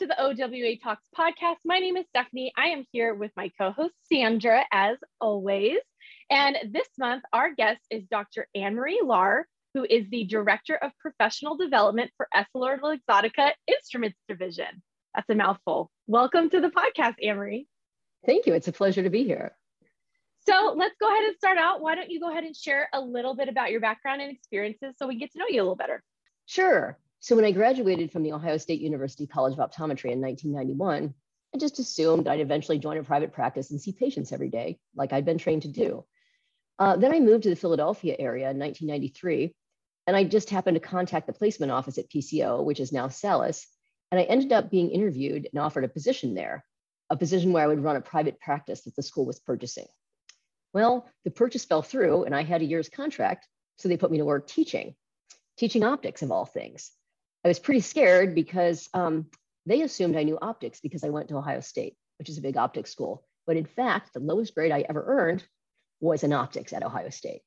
to the OWA Talks podcast. My name is Stephanie. I am here with my co host, Sandra, as always. And this month, our guest is Dr. Anne Marie Lahr, who is the Director of Professional Development for EssilorLuxottica Instruments Division. That's a mouthful. Welcome to the podcast, Anne Marie. Thank you. It's a pleasure to be here. So let's go ahead and start out. Why don't you go ahead and share a little bit about your background and experiences so we get to know you a little better? Sure. So when I graduated from the Ohio State University College of Optometry in 1991, I just assumed I'd eventually join a private practice and see patients every day, like I'd been trained to do. Uh, then I moved to the Philadelphia area in 1993, and I just happened to contact the placement office at PCO, which is now Salus, and I ended up being interviewed and offered a position there, a position where I would run a private practice that the school was purchasing. Well, the purchase fell through, and I had a year's contract, so they put me to work teaching, teaching optics of all things. I was pretty scared because um, they assumed I knew optics because I went to Ohio State, which is a big optics school. But in fact, the lowest grade I ever earned was in optics at Ohio State.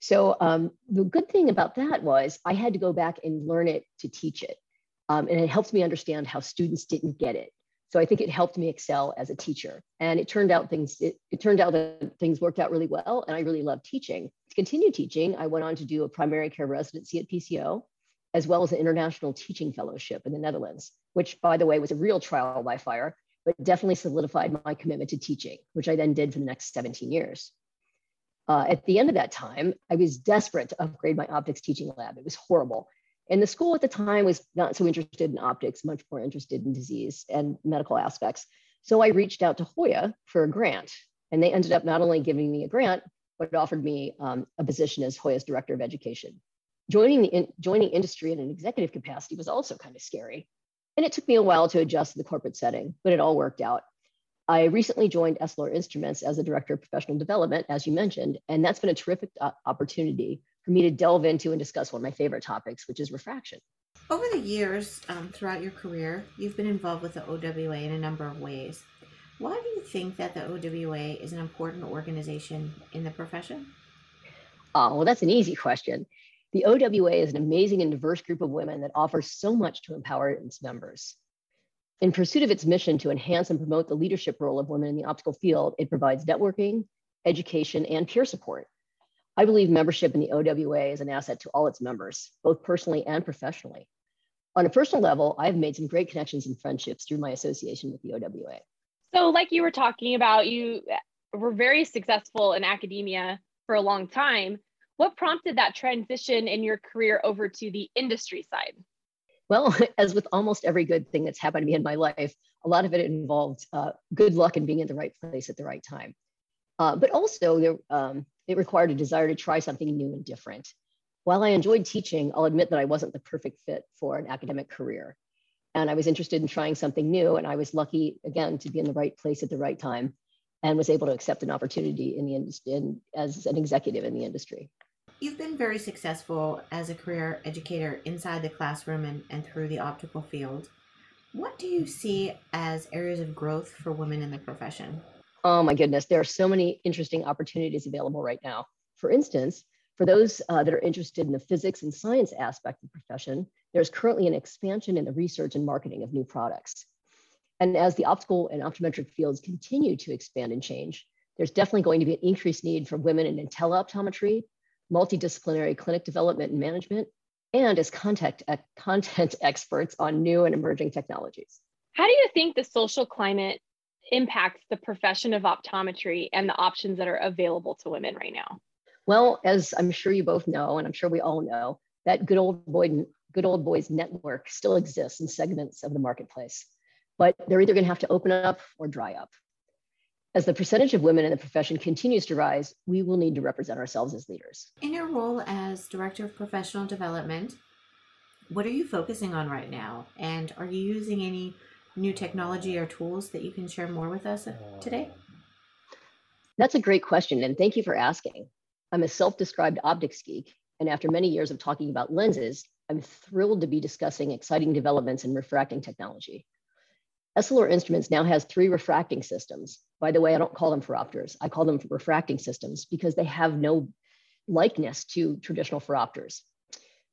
So um, the good thing about that was I had to go back and learn it to teach it. Um, and it helped me understand how students didn't get it. So I think it helped me excel as a teacher. And it turned out things, it, it turned out that things worked out really well. And I really loved teaching. To continue teaching, I went on to do a primary care residency at PCO as well as an international teaching fellowship in the Netherlands, which, by the way, was a real trial by fire, but definitely solidified my commitment to teaching, which I then did for the next 17 years. Uh, at the end of that time, I was desperate to upgrade my optics teaching lab. It was horrible. And the school at the time was not so interested in optics, much more interested in disease and medical aspects. So I reached out to Hoya for a grant. And they ended up not only giving me a grant, but offered me um, a position as Hoya's director of education joining the in, joining industry in an executive capacity was also kind of scary. And it took me a while to adjust to the corporate setting, but it all worked out. I recently joined Essilor Instruments as a director of professional development, as you mentioned, and that's been a terrific uh, opportunity for me to delve into and discuss one of my favorite topics, which is refraction. Over the years, um, throughout your career, you've been involved with the OWA in a number of ways. Why do you think that the OWA is an important organization in the profession? Oh, well, that's an easy question. The OWA is an amazing and diverse group of women that offers so much to empower its members. In pursuit of its mission to enhance and promote the leadership role of women in the optical field, it provides networking, education, and peer support. I believe membership in the OWA is an asset to all its members, both personally and professionally. On a personal level, I've made some great connections and friendships through my association with the OWA. So, like you were talking about, you were very successful in academia for a long time. What prompted that transition in your career over to the industry side? Well, as with almost every good thing that's happened to me in my life, a lot of it involved uh, good luck and being in the right place at the right time. Uh, but also, there, um, it required a desire to try something new and different. While I enjoyed teaching, I'll admit that I wasn't the perfect fit for an academic career. And I was interested in trying something new. And I was lucky, again, to be in the right place at the right time and was able to accept an opportunity in the industry as an executive in the industry. You've been very successful as a career educator inside the classroom and, and through the optical field. What do you see as areas of growth for women in the profession? Oh my goodness, there are so many interesting opportunities available right now. For instance, for those uh, that are interested in the physics and science aspect of the profession, there's currently an expansion in the research and marketing of new products. And as the optical and optometric fields continue to expand and change, there's definitely going to be an increased need for women in teleoptometry multidisciplinary clinic development and management, and as content, uh, content experts on new and emerging technologies. How do you think the social climate impacts the profession of optometry and the options that are available to women right now? Well, as I'm sure you both know, and I'm sure we all know, that good old boy, good old boys network still exists in segments of the marketplace, but they're either going to have to open up or dry up. As the percentage of women in the profession continues to rise, we will need to represent ourselves as leaders. In your role as Director of Professional Development, what are you focusing on right now? And are you using any new technology or tools that you can share more with us today? That's a great question, and thank you for asking. I'm a self described optics geek, and after many years of talking about lenses, I'm thrilled to be discussing exciting developments in refracting technology. Essilor Instruments now has three refracting systems. By the way, I don't call them phoropters. I call them refracting systems because they have no likeness to traditional phoropters.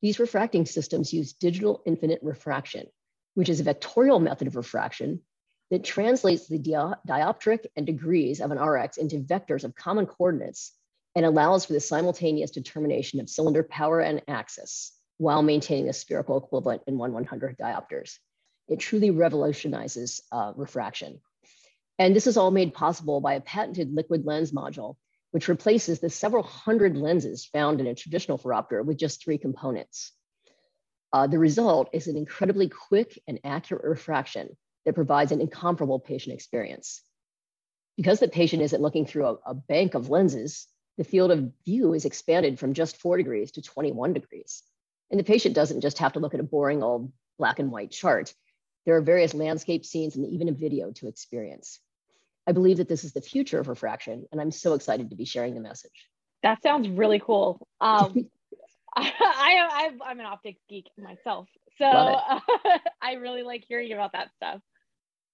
These refracting systems use digital infinite refraction, which is a vectorial method of refraction that translates the dioptric and degrees of an RX into vectors of common coordinates and allows for the simultaneous determination of cylinder power and axis while maintaining a spherical equivalent in 1 100 diopters. It truly revolutionizes uh, refraction. And this is all made possible by a patented liquid lens module, which replaces the several hundred lenses found in a traditional phoropter with just three components. Uh, the result is an incredibly quick and accurate refraction that provides an incomparable patient experience. Because the patient isn't looking through a, a bank of lenses, the field of view is expanded from just four degrees to 21 degrees. And the patient doesn't just have to look at a boring old black and white chart. There are various landscape scenes and even a video to experience. I believe that this is the future of refraction, and I'm so excited to be sharing the message. That sounds really cool. Um, I, I, am an optics geek myself, so uh, I really like hearing about that stuff.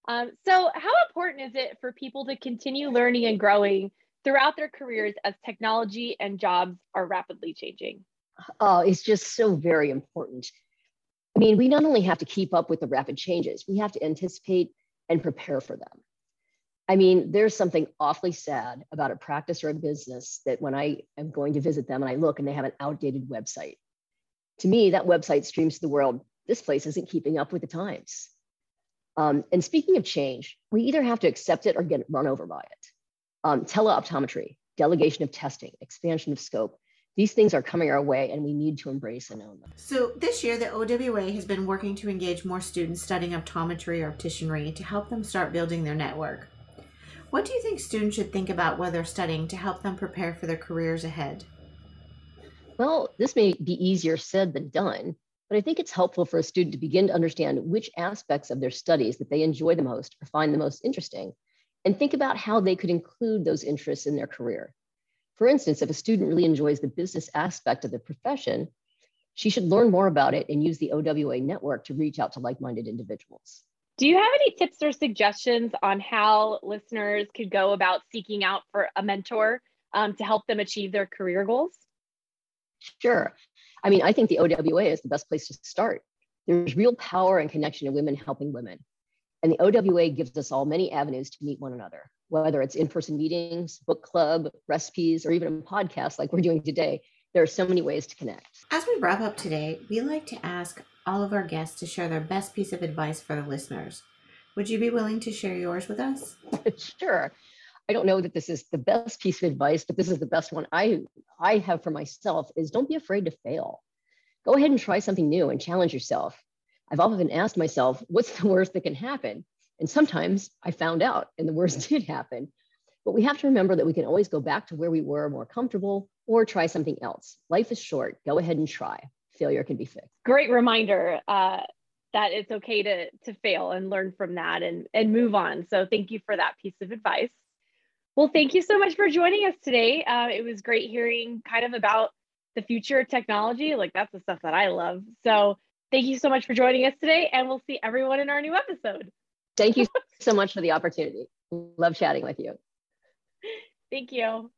Um, so, how important is it for people to continue learning and growing throughout their careers as technology and jobs are rapidly changing? Oh, it's just so very important. I mean, we not only have to keep up with the rapid changes, we have to anticipate and prepare for them. I mean, there's something awfully sad about a practice or a business that when I am going to visit them and I look and they have an outdated website. To me, that website streams to the world this place isn't keeping up with the times. Um, and speaking of change, we either have to accept it or get run over by it. Um, teleoptometry, delegation of testing, expansion of scope, these things are coming our way and we need to embrace and own them. So, this year, the OWA has been working to engage more students studying optometry or opticianry to help them start building their network. What do you think students should think about while they're studying to help them prepare for their careers ahead? Well, this may be easier said than done, but I think it's helpful for a student to begin to understand which aspects of their studies that they enjoy the most or find the most interesting, and think about how they could include those interests in their career. For instance, if a student really enjoys the business aspect of the profession, she should learn more about it and use the OWA network to reach out to like minded individuals. Do you have any tips or suggestions on how listeners could go about seeking out for a mentor um, to help them achieve their career goals? Sure. I mean, I think the OWA is the best place to start. There's real power and connection to women helping women. And the OWA gives us all many avenues to meet one another, whether it's in person meetings, book club, recipes, or even a podcast like we're doing today. There are so many ways to connect. As we wrap up today, we like to ask all of our guests to share their best piece of advice for the listeners. Would you be willing to share yours with us? sure. I don't know that this is the best piece of advice, but this is the best one I I have for myself is don't be afraid to fail. Go ahead and try something new and challenge yourself. I've often asked myself, what's the worst that can happen? And sometimes I found out and the worst did happen. But we have to remember that we can always go back to where we were more comfortable or try something else. Life is short. Go ahead and try. Failure can be fixed. Great reminder uh, that it's okay to to fail and learn from that and and move on. So thank you for that piece of advice. Well, thank you so much for joining us today. Uh, it was great hearing kind of about the future of technology. Like that's the stuff that I love. So thank you so much for joining us today, and we'll see everyone in our new episode. Thank you so much for the opportunity. Love chatting with you. Thank you.